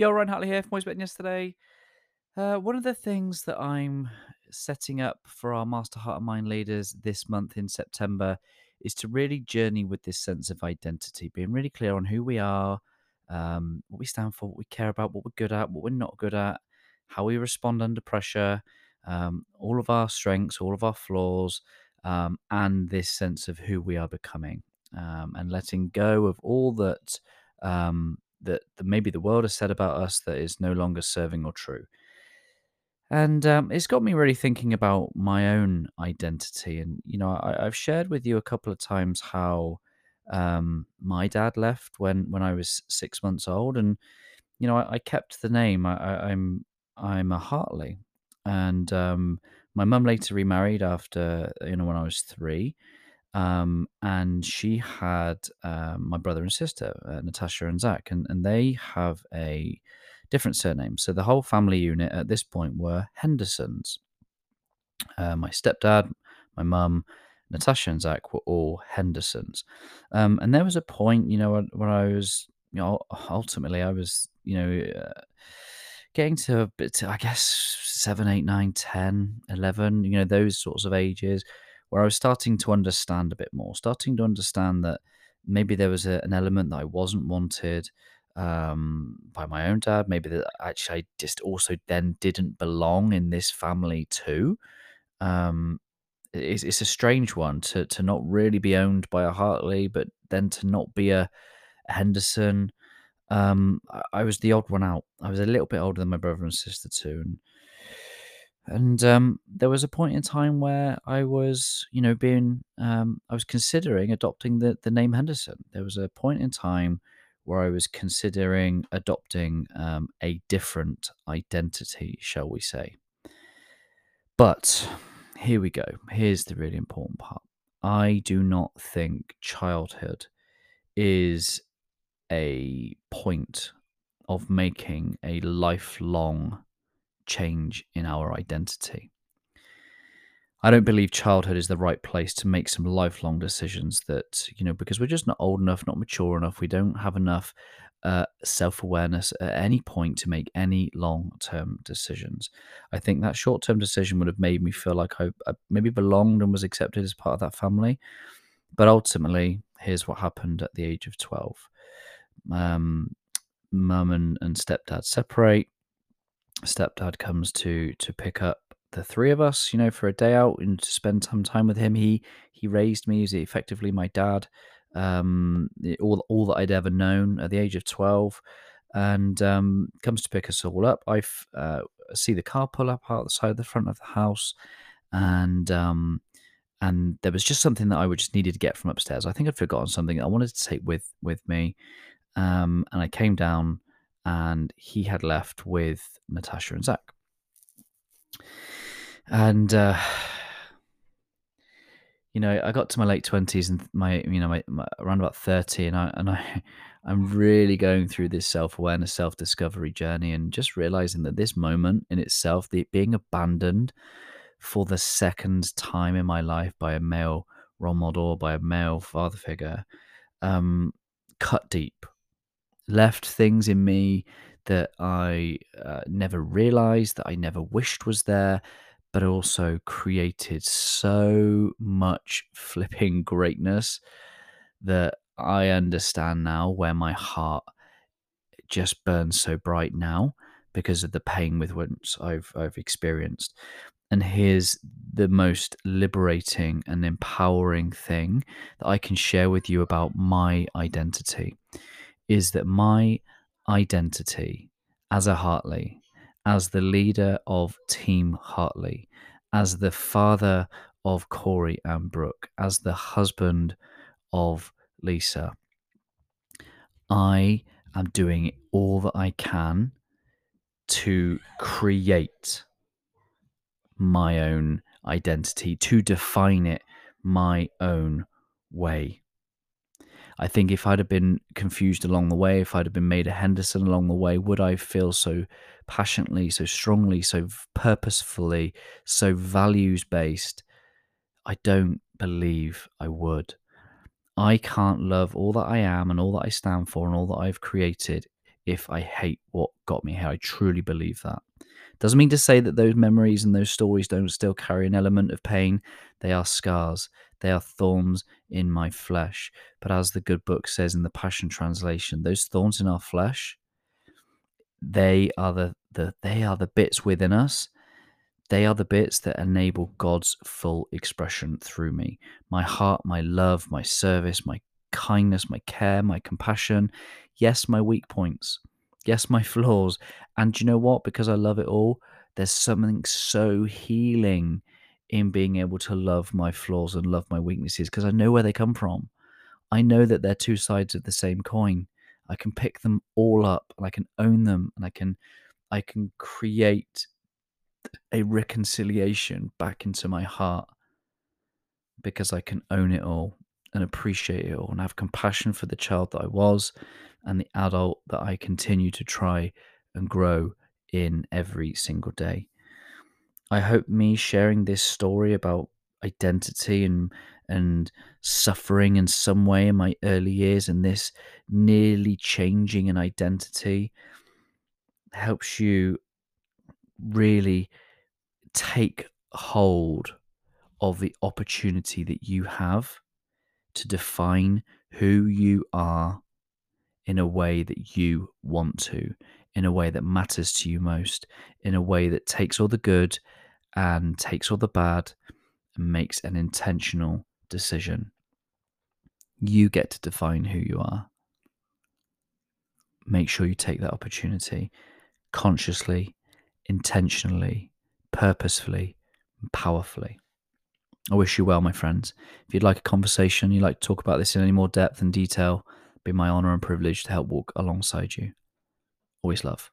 Yo, Ryan Hartley here from Always Betting Yesterday. Uh, one of the things that I'm setting up for our Master Heart and Mind leaders this month in September is to really journey with this sense of identity, being really clear on who we are, um, what we stand for, what we care about, what we're good at, what we're not good at, how we respond under pressure, um, all of our strengths, all of our flaws, um, and this sense of who we are becoming, um, and letting go of all that um, that, maybe the world has said about us that is no longer serving or true. And um, it's got me really thinking about my own identity. And, you know, I, I've shared with you a couple of times how um, my dad left when, when I was six months old. And, you know, I, I kept the name. I, I, I'm I'm a Hartley. And um, my mum later remarried after, you know, when I was three. Um, and she had um, my brother and sister, uh, Natasha and Zach, and, and they have a different surname. So the whole family unit at this point were Hendersons. Uh, my stepdad, my mum, Natasha and Zach were all Hendersons. Um, and there was a point, you know, when, I was, you know, ultimately I was, you know, uh, getting to a bit, I guess, 7, 8, 9, 10, 11, you know, those sorts of ages where I was starting to understand a bit more, starting to understand that maybe there was a, an element that I wasn't wanted um, by my own dad. Maybe that actually I just also then didn't belong in this family too. Um, it's, it's a strange one to to not really be owned by a Hartley, but then to not be a, Henderson. Um, I, I was the odd one out. I was a little bit older than my brother and sister too, and and um, there was a point in time where I was, you know, being, um, I was considering adopting the, the name Henderson. There was a point in time where I was considering adopting um, a different identity, shall we say. But here we go. Here's the really important part. I do not think childhood is a point of making a lifelong change in our identity. I don't believe childhood is the right place to make some lifelong decisions that, you know, because we're just not old enough, not mature enough, we don't have enough uh, self awareness at any point to make any long term decisions. I think that short term decision would have made me feel like I, I maybe belonged and was accepted as part of that family. But ultimately, here's what happened at the age of 12. Um, mum and, and stepdad separate stepdad comes to to pick up the three of us, you know, for a day out and to spend some time with him. He he raised me. He's effectively my dad. Um, all all that I'd ever known at the age of twelve, and um, comes to pick us all up. I uh, see the car pull up out the side of the front of the house, and um, and there was just something that I would just needed to get from upstairs. I think I'd forgotten something I wanted to take with with me, um, and I came down and he had left with Natasha and Zach. And uh, you know, I got to my late twenties and my, you know, my, my, around about thirty, and I and I, I'm really going through this self awareness, self discovery journey, and just realizing that this moment in itself, the being abandoned for the second time in my life by a male role model, by a male father figure, um, cut deep left things in me that I uh, never realized, that I never wished was there, but also created so much flipping greatness that I understand now where my heart just burns so bright now because of the pain with which I've I've experienced. And here's the most liberating and empowering thing that I can share with you about my identity is that my identity as a Hartley, as the leader of Team Hartley, as the father of Corey and Brooke, as the husband of Lisa, I am doing all that I can to create my own identity, to define it my own way. I think if I'd have been confused along the way, if I'd have been made a Henderson along the way, would I feel so passionately, so strongly, so purposefully, so values based? I don't believe I would. I can't love all that I am and all that I stand for and all that I've created if I hate what got me here. I truly believe that. Doesn't mean to say that those memories and those stories don't still carry an element of pain. They are scars, they are thorns in my flesh. But as the good book says in the Passion Translation, those thorns in our flesh, they are the, the they are the bits within us they are the bits that enable God's full expression through me. My heart, my love, my service, my kindness, my care, my compassion. Yes, my weak points. Yes, my flaws. And you know what? Because I love it all, there's something so healing in being able to love my flaws and love my weaknesses because I know where they come from. I know that they're two sides of the same coin. I can pick them all up and I can own them and I can I can create a reconciliation back into my heart because I can own it all and appreciate it all and have compassion for the child that I was and the adult that I continue to try and grow in every single day. I hope me sharing this story about identity and and suffering in some way in my early years and this nearly changing an identity helps you really take hold of the opportunity that you have to define who you are in a way that you want to, in a way that matters to you most, in a way that takes all the good and takes all the bad and makes an intentional decision. You get to define who you are. Make sure you take that opportunity consciously intentionally, purposefully, powerfully. I wish you well, my friends. If you'd like a conversation, you'd like to talk about this in any more depth and detail, be my honor and privilege to help walk alongside you. Always love.